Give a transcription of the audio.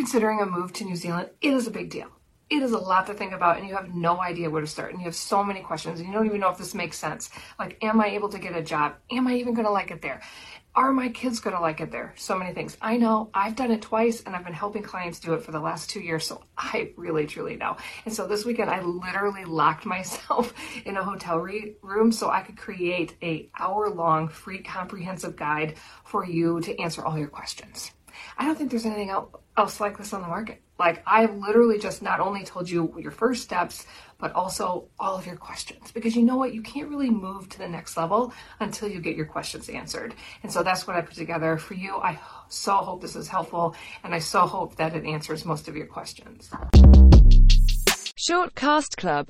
considering a move to New Zealand, it is a big deal. It is a lot to think about, and you have no idea where to start. And you have so many questions, and you don't even know if this makes sense. Like, am I able to get a job? Am I even going to like it there? Are my kids going to like it there? So many things. I know I've done it twice and I've been helping clients do it for the last two years. So I really, truly know. And so this weekend, I literally locked myself in a hotel re- room so I could create a hour long free comprehensive guide for you to answer all your questions. I don't think there's anything else like this on the market. Like I've literally just not only told you your first steps, but also all of your questions. Because you know what? You can't really move to the next level until you get your questions answered. And so that's what I put together for you. I so hope this is helpful and I so hope that it answers most of your questions. Short Cast Club